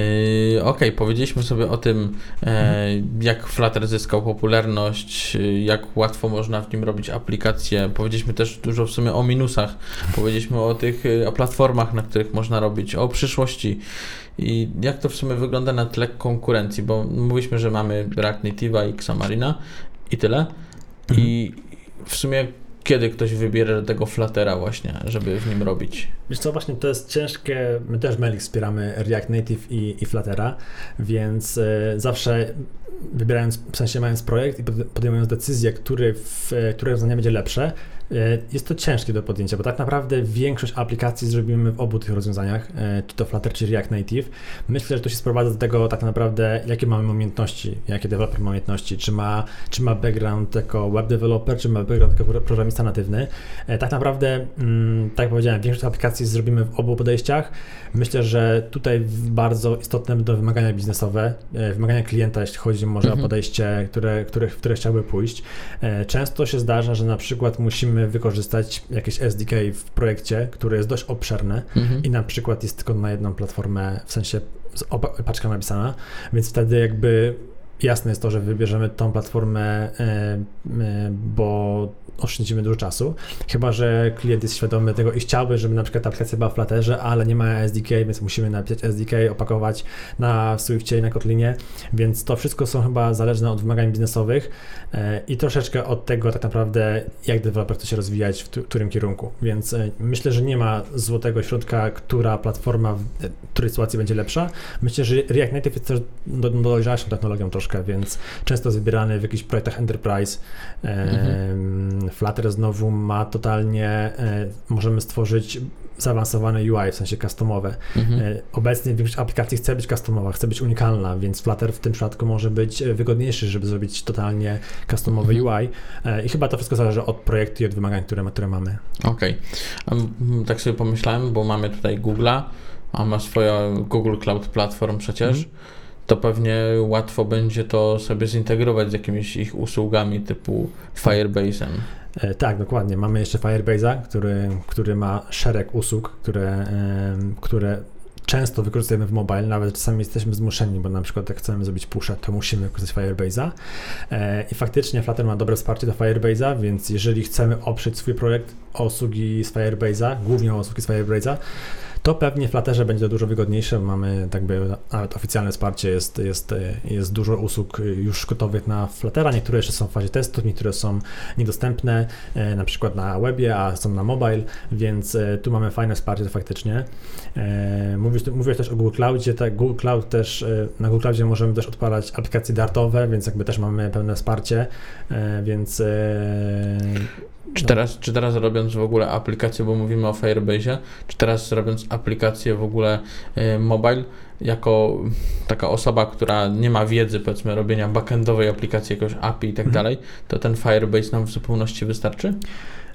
Okej, okay, powiedzieliśmy sobie o tym, e, jak Flutter zyskał popularność, jak łatwo można w nim robić aplikacje. Powiedzieliśmy też dużo w sumie o minusach. Powiedzieliśmy o tych o platformach, na których można robić, o przyszłości. I jak to w sumie wygląda na tle konkurencji, bo mówiliśmy, że mamy React Native'a i Xamarina i tyle. I w sumie kiedy ktoś wybierze tego Fluttera właśnie, żeby w nim robić? Wiesz co, właśnie to jest ciężkie, my też Melik wspieramy React Native i, i Fluttera, więc y, zawsze wybierając, w sensie mając projekt i podejmując decyzję, który, w, które rozwiązanie będzie lepsze, E, jest to ciężkie do podjęcia, bo tak naprawdę większość aplikacji zrobimy w obu tych rozwiązaniach, e, czy to Flutter, czy React Native. Myślę, że to się sprowadza do tego tak naprawdę, jakie mamy umiejętności, jakie deweloper ma umiejętności, czy ma, czy ma background jako web developer, czy ma background jako programista natywny. E, tak naprawdę, mm, tak jak powiedziałem, większość aplikacji zrobimy w obu podejściach. Myślę, że tutaj bardzo istotne będą wymagania biznesowe, wymagania klienta, jeśli chodzi może mhm. o podejście, które, które, w które chciałby pójść. Często się zdarza, że na przykład musimy wykorzystać jakieś SDK w projekcie, które jest dość obszerne mhm. i na przykład jest tylko na jedną platformę, w sensie paczka napisana, więc wtedy jakby jasne jest to, że wybierzemy tą platformę, e, e, bo oszczędzimy dużo czasu. Chyba, że klient jest świadomy tego i chciałby, żeby na przykład ta aplikacja była w Flutterze, ale nie ma SDK, więc musimy napisać SDK, opakować na Swiftie i na Kotlinie, więc to wszystko są chyba zależne od wymagań biznesowych e, i troszeczkę od tego tak naprawdę, jak deweloper chce się rozwijać, w którym kierunku. Więc myślę, że nie ma złotego środka, która platforma w której sytuacji będzie lepsza. Myślę, że React Native jest też dojrzalszą technologią troszkę troszkę, więc często jest wybierany w jakichś projektach enterprise. Mhm. Flutter znowu ma totalnie, e, możemy stworzyć zaawansowane UI, w sensie customowe. Mhm. E, obecnie większość aplikacji chce być customowa, chce być unikalna, więc Flutter w tym przypadku może być wygodniejszy, żeby zrobić totalnie customowy mhm. UI e, i chyba to wszystko zależy od projektu i od wymagań, które, które mamy. Okej. Okay. Tak sobie pomyślałem, bo mamy tutaj Google'a, a ma swoją Google Cloud Platform przecież. Mhm to pewnie łatwo będzie to sobie zintegrować z jakimiś ich usługami typu Firebase'em. E, tak, dokładnie. Mamy jeszcze Firebase'a, który, który ma szereg usług, które, które często wykorzystujemy w mobile, nawet czasami jesteśmy zmuszeni, bo na przykład jak chcemy zrobić pusha, to musimy wykorzystać Firebase'a e, i faktycznie Flutter ma dobre wsparcie do Firebase'a, więc jeżeli chcemy oprzeć swój projekt o usługi z Firebase'a, głównie o usługi z Firebase'a, to pewnie w Flutterze będzie dużo wygodniejsze. Mamy tak by nawet oficjalne wsparcie, jest, jest, jest dużo usług już gotowych na Fluttera. Niektóre jeszcze są w fazie testów, niektóre są niedostępne, e, na przykład na webie, a są na mobile, więc e, tu mamy fajne wsparcie faktycznie. E, mówisz, mówiłeś też o Google Cloudzie, tak, Google Cloud też, na Google Cloudzie możemy też odpalać aplikacje dartowe, więc jakby też mamy pełne wsparcie, więc czy teraz, czy teraz robiąc w ogóle aplikację, bo mówimy o Firebase'ie, czy teraz robiąc aplikację w ogóle y, mobile, jako taka osoba, która nie ma wiedzy, powiedzmy, robienia backendowej aplikacji, jakiegoś API i tak mhm. dalej, to ten Firebase nam w zupełności wystarczy?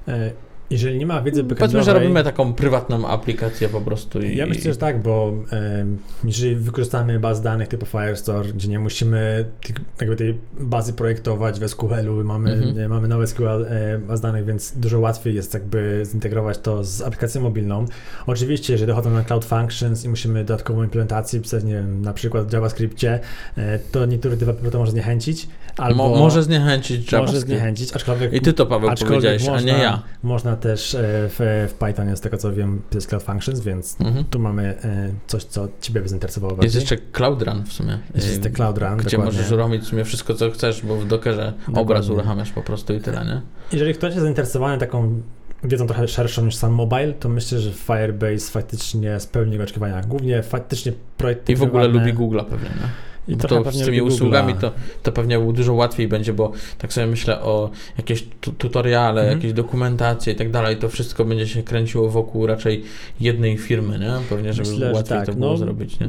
E, jeżeli nie ma wiedzy backendowej... Powiedzmy, że robimy taką prywatną aplikację po prostu. I... Ja myślę, że tak, bo e, jeżeli wykorzystamy baz danych typu Firestore, gdzie nie musimy jakby tej bazy projektować w SQL-u, mamy, mhm. mamy nowe SQL e, baz danych, więc dużo łatwiej jest jakby zintegrować to z aplikacją mobilną. Oczywiście, jeżeli dochodzą na Cloud Functions i musimy dodatkową implementację pisać, nie wiem, na przykład w JavaScriptie, e, to niektórych deweloperów to może zniechęcić. Albo Mo może zniechęcić JavaScript. Może zniechęcić, aczkolwiek... I ty to, Paweł, powiedziałeś, można, a nie ja. Można też e, w, w Pythonie, z tego co wiem, jest Cloud Functions, więc mhm. tu mamy e, coś, co Ciebie by zainteresowało bardziej. Jest jeszcze Cloud Run w sumie. Jest jeszcze Cloud Run, Gdzie dokładnie. możesz robić w sumie wszystko, co chcesz, bo w Dockerze obraz uruchamiasz po prostu i tyle, nie? Jeżeli ktoś jest zainteresowany taką wiedzą trochę szerszą niż sam mobile, to myślę, że Firebase faktycznie spełni jego oczekiwania. Głównie faktycznie projekty I w ogóle lubi Google'a pewnie, nie? I to z tymi usługami to, to pewnie dużo łatwiej będzie, bo tak sobie myślę o jakieś tutoriale, mhm. jakieś dokumentacje i tak dalej, to wszystko będzie się kręciło wokół raczej jednej firmy, nie? Pewnie, żeby myślę, łatwiej tak. to było no, zrobić, nie?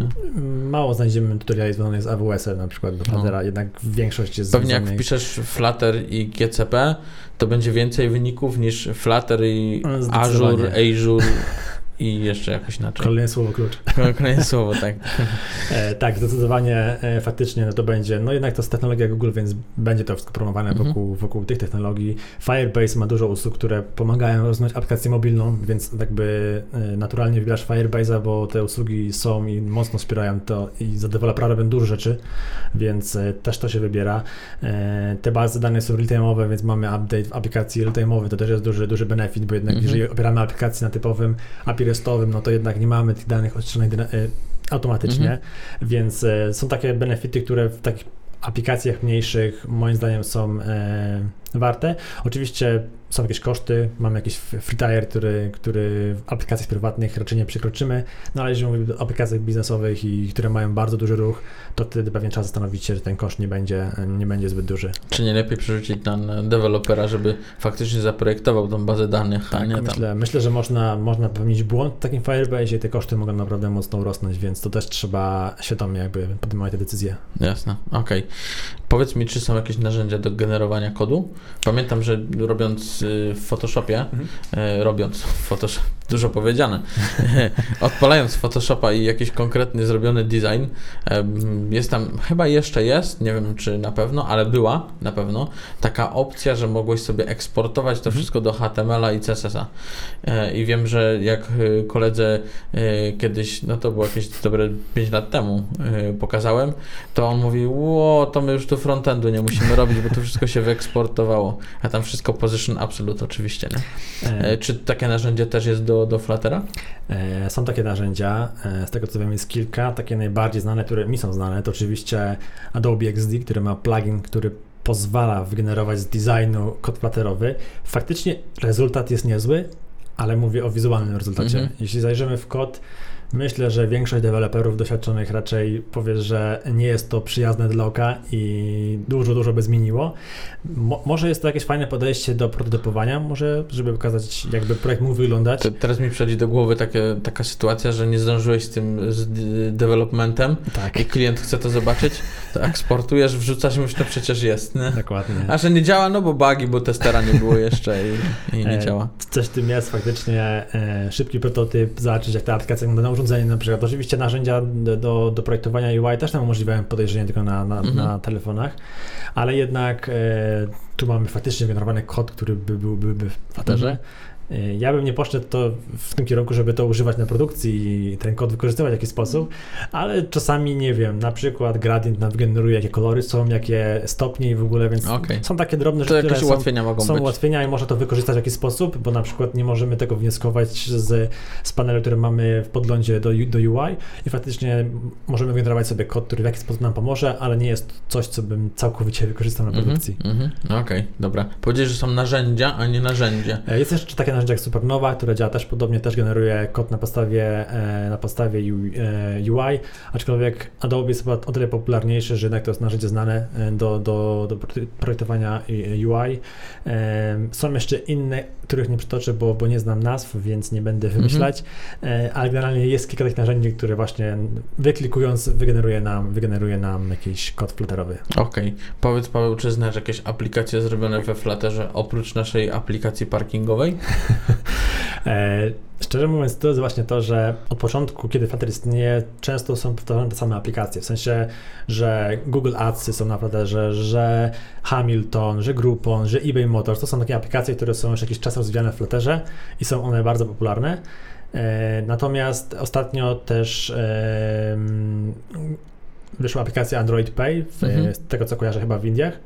Mało znajdziemy tutoriali związanych z AWS-em na przykład do Fluttera, no. jednak większość jest Pewnie jak wpiszesz Flutter i GCP, to będzie więcej wyników niż Flutter i Azure, Azure [laughs] i jeszcze jakoś inaczej. Kolejne słowo klucz. Kolejne słowo, tak. [laughs] e, tak, zdecydowanie e, faktycznie no to będzie, no jednak to jest technologia Google, więc będzie to wszystko promowane mhm. wokół, wokół tych technologii. Firebase ma dużo usług, które pomagają rozwijać aplikację mobilną, więc jakby e, naturalnie wybierasz Firebase'a, bo te usługi są i mocno wspierają to i za dewelopera robią dużo rzeczy, więc e, też to się wybiera. E, te bazy danych są real-time'owe, więc mamy update w aplikacji real-time'owej, to też jest duży, duży benefit, bo jednak mhm. jeżeli opieramy aplikację na typowym API no to jednak nie mamy tych danych odstrzelonych e, automatycznie, mhm. więc e, są takie benefity, które w takich aplikacjach mniejszych moim zdaniem są e, warte. Oczywiście są jakieś koszty, mamy jakiś free który, który w aplikacjach prywatnych raczej nie przekroczymy, no ale jeżeli mówimy o aplikacjach biznesowych i które mają bardzo duży ruch, to wtedy pewnie trzeba zastanowić się, że ten koszt nie będzie, nie będzie zbyt duży. Czy nie lepiej przerzucić na dewelopera, żeby faktycznie zaprojektował tą bazę danych, tak, a nie myślę, tam. myślę, że można, można popełnić błąd w takim Firebase i te koszty mogą naprawdę mocno rosnąć, więc to też trzeba świadomie jakby podejmować te decyzje. Jasne, okej. Okay. Powiedz mi, czy są jakieś narzędzia do generowania kodu? Pamiętam, że robiąc w Photoshopie, mhm. Y, robiąc Photoshop, dużo powiedziane, [laughs] odpalając Photoshopa i jakiś konkretny zrobiony design, jest tam, chyba jeszcze jest, nie wiem czy na pewno, ale była na pewno taka opcja, że mogłeś sobie eksportować to mhm. wszystko do HTML-a i CSS-a. E, I wiem, że jak y, koledze kiedyś, no to było jakieś dobre 5 lat temu, pokazałem, to on mówi, ło, to my już tu frontendu nie musimy robić, bo to wszystko się wyeksportowało. A tam wszystko position absolute oczywiście, nie? E, e czy takie narzędzie też jest do, do Fluttera? E, są takie narzędzia, z tego co wiem jest kilka, takie najbardziej znane, które mi są znane, to oczywiście Adobe XD, który ma plugin, który pozwala wygenerować z designu kod flatterowy. Faktycznie rezultat jest niezły, ale mówię o wizualnym rezultacie. -hmm. Jeśli zajrzymy w kod, Myślę, że większość deweloperów doświadczonych raczej powie, że nie jest to przyjazne dla oka i dużo, dużo by zmieniło. Mo może jest to jakieś fajne podejście do prototypowania, może, żeby pokazać, jakby projekt mógł wyglądać. teraz mi przychodzi do głowy takie, taka sytuacja, że nie zdążyłeś z tym z developmentem tak. i klient chce to zobaczyć, to [laughs] eksportujesz, wrzucasz mu, to przecież jest. Nie? Dokładnie. A że nie działa, no bo bugi, bo testera nie było jeszcze i, i nie e, działa. Coś w tym jest faktycznie e, szybki prototyp, zobaczyć jak ta aplikacja wygląda na urządzenie na przykład. Oczywiście narzędzia do, do projektowania UI też nam umożliwiają podejrzenie tylko na, na, mhm. na telefonach, ale jednak e, tu mamy faktycznie generowany kod, który by byłby by w Flutterze. Y, ja bym nie poszedł to w tym kierunku, żeby to używać na produkcji i ten kod wykorzystywać w jakiś sposób, ale czasami nie wiem, na przykład gradient nam wygeneruje, jakie kolory są, jakie stopnie i w ogóle, więc okay. są takie drobne rzeczy, które ułatwienia są, mogą są być. ułatwienia i można to wykorzystać w jakiś sposób, bo na przykład nie możemy tego wnioskować z, z panelu, który mamy w podglądzie do, do UI i faktycznie możemy generować sobie kod, który w jakiś sposób nam pomoże, ale nie jest coś, co bym całkowicie wykorzystał na mhm, produkcji. Mm -hmm, Okej, okay, dobra. Powiedziałeś, że są narzędzia, a nie narzędzie. E, jest jeszcze takie narzędzie jak Supernova, które działa też podobnie, też generuje kod na podstawie, e, na podstawie UI, e, aczkolwiek Adobe jest chyba o tyle popularniejszy, że jednak to jest narzędzie znane do, do, do projektowania UI. Są jeszcze inne, których nie przytoczę, bo, bo nie znam nazw, więc nie będę mhm. wymyślać, ale generalnie jest kilka takich narzędzi, które właśnie wyklikując wygeneruje nam, wygeneruje nam jakiś kod flutterowy. Okej. Okay. Powiedz Paweł, czy znasz jakieś aplikacje zrobione we Flutterze oprócz naszej aplikacji parkingowej? [laughs] e, szczerze mówiąc, to jest właśnie to, że od początku, kiedy Flutter istnieje, często są powtarzane te same aplikacje. W sensie, że Google Ads są na Flutterze, że Hamilton, że Groupon, że eBay Motors to są takie aplikacje, które są już jakiś czas rozwijane w Flutterze i są one bardzo popularne. E, natomiast ostatnio też wyszła aplikacja Android Pay, w, mhm. z tego co kojarzę chyba w Indiach,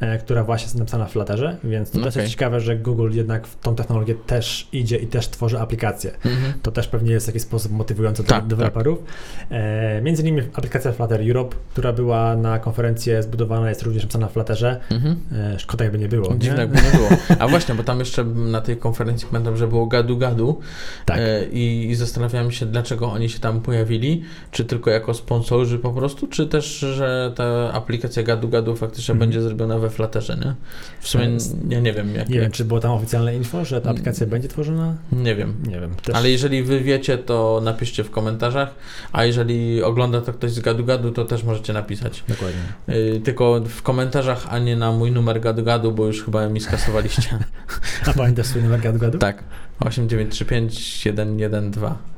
E, która właśnie jest napisana w Flutterze, więc to okay. też jest ciekawe, że Google jednak w tą technologię też idzie i też tworzy aplikacje. Mm-hmm. To też pewnie jest w jakiś sposób motywujące tak, dla deweloperów. Tak. E, między innymi aplikacja Flutter Europe, która była na konferencję zbudowana, jest również napisana w Flutterze. Mm-hmm. E, szkoda jakby nie było. Dziwne jakby nie było. A właśnie, bo tam jeszcze na tej konferencji pamiętam, że było gadu gadu tak. e, i, i zastanawiałem się, dlaczego oni się tam pojawili, czy tylko jako sponsorzy po prostu, czy też, że ta aplikacja gadu gadu faktycznie mm-hmm. będzie zrobiona we Flutterze, nie? W sumie ja nie wiem. Jak, nie wiem, czy było tam oficjalne info, że ta aplikacja będzie tworzona? Nie wiem. Nie wiem. Też... Ale jeżeli wy wiecie, to napiszcie w komentarzach, a jeżeli ogląda to ktoś z gadu gadu, to też możecie napisać. Dokładnie. Yy, tylko w komentarzach, a nie na mój numer gadu gadu, bo już chyba mi skasowaliście. [laughs] a pamiętasz swój numer gadu gadu? Tak. 8935 112.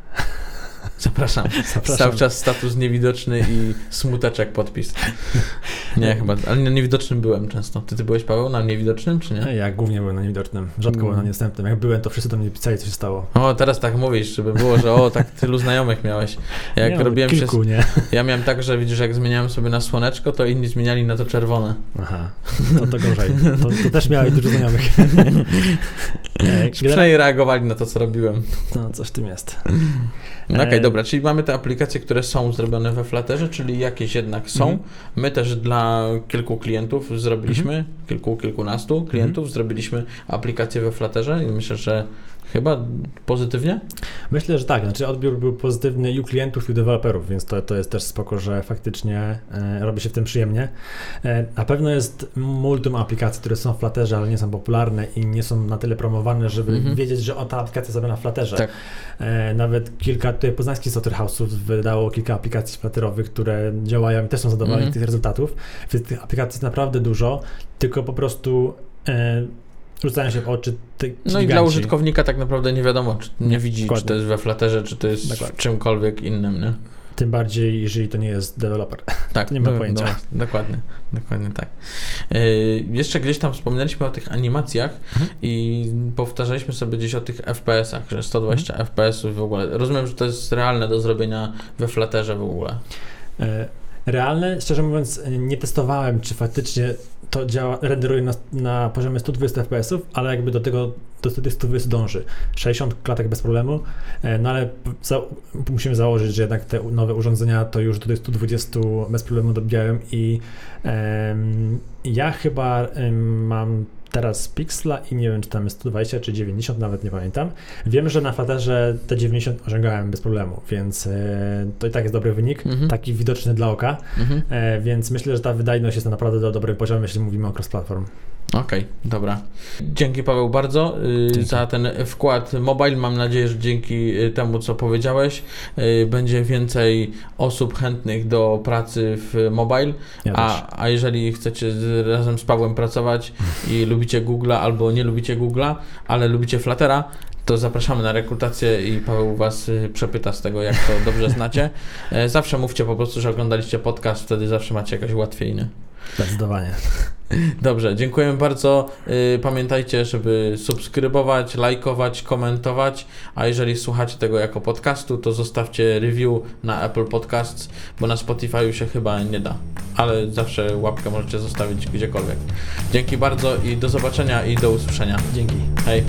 Zapraszam. Zapraszam. Cały czas status niewidoczny i smuteczek podpis. Nie, chyba, ale na niewidocznym byłem często. Ty, ty byłeś, Paweł, na niewidocznym, czy nie? Ja głównie byłem na niewidocznym. Rzadko byłem na mm. niedostępnym. Jak byłem, to wszyscy do mnie pisali, co się stało. O, teraz tak mówisz, żeby było, że o, tak tylu znajomych miałeś. Jak nie, robiłem kilku, się... nie? Ja miałem tak, że widzisz, jak zmieniałem sobie na słoneczko, to inni zmieniali na to czerwone. Aha, to to gorzej. To, to też miałeś dużo znajomych. [laughs] Przynajmniej reagowali na to, co robiłem. No, coś w tym jest. No okej, okay, dobra, czyli mamy te aplikacje, które są zrobione we Flutterze, czyli jakieś jednak są. -hmm. My też dla kilku klientów zrobiliśmy, -hmm. kilku, kilkunastu klientów -hmm. zrobiliśmy aplikację we Flutterze i myślę, że Chyba pozytywnie? Myślę, że tak. Znaczy odbiór był pozytywny i u klientów, i u deweloperów, więc to, to jest też spoko, że faktycznie e, robi się w tym przyjemnie. E, na pewno jest multum aplikacji, które są w Flutterze, ale nie są popularne i nie są na tyle promowane, żeby mm -hmm. wiedzieć, że o ta aplikacja sobie na Flutterze. Tak. E, nawet kilka tutaj poznańskich software house'ów wydało kilka aplikacji flutterowych, które działają i też są zadowoleni mm -hmm. z tych rezultatów. Więc tych aplikacji jest naprawdę dużo, tylko po prostu rzucają się w oczy te No giganci. i dla użytkownika tak naprawdę nie wiadomo, czy nie widzi, Dokładnie. czy to jest we Flutterze, czy to jest Dokładnie. w czymkolwiek innym, nie? Tym bardziej, jeżeli to nie jest deweloper. [laughs] Tak, to nie ma no, pojęcia. No, dokładnie, dokładnie tak. Yy, jeszcze gdzieś tam wspomnieliśmy o tych animacjach mhm. i powtarzaliśmy sobie gdzieś o tych FPS-ach, że 120 mhm. FPS-ów w ogóle. Rozumiem, że to jest realne do zrobienia we Flutterze w ogóle. Yy realne. Szczerze mówiąc, nie testowałem, czy faktycznie to działa, renderuje na, na poziomie 120 fps, ale jakby do tego do tych 120 dąży. 60 klatek bez problemu, e, no ale za, musimy założyć, że jednak te nowe urządzenia to już do tych 120 bez problemu dobijają i um, ja chyba um, mam teraz Pixla i nie wiem, czy tam jest 120 czy 90, nawet nie pamiętam. Wiem, że na Flutterze te 90 osiągałem bez problemu, więc e, to i tak jest dobry wynik, mhm. taki widoczny dla oka, mhm. e, więc myślę, że ta wydajność jest naprawdę do dobrym poziomie, jeśli mówimy o cross-platform. Okej, okay, dobra. Dzięki Paweł bardzo y, dzięki. za ten wkład mobile. Mam nadzieję, że dzięki y, temu, co powiedziałeś, y, będzie więcej osób chętnych do pracy w mobile. Ja a, a jeżeli chcecie razem z Pawłem pracować i lubicie Google'a albo nie lubicie Google'a, ale lubicie Fluttera, to zapraszamy na rekrutację i Paweł Was y, przepyta z tego, jak to dobrze znacie. E, zawsze mówcie po prostu, że oglądaliście podcast, wtedy zawsze macie jakoś łatwiej, nie? Zdecydowanie. Dobrze, dziękujemy bardzo. Y, pamiętajcie, żeby subskrybować, lajkować, komentować, a jeżeli słuchacie tego jako podcastu, to zostawcie review na Apple Podcasts, bo na Spotify się chyba nie da, ale zawsze łapkę możecie zostawić gdziekolwiek. Dzięki bardzo i do zobaczenia i do usłyszenia. Dzięki. Hej.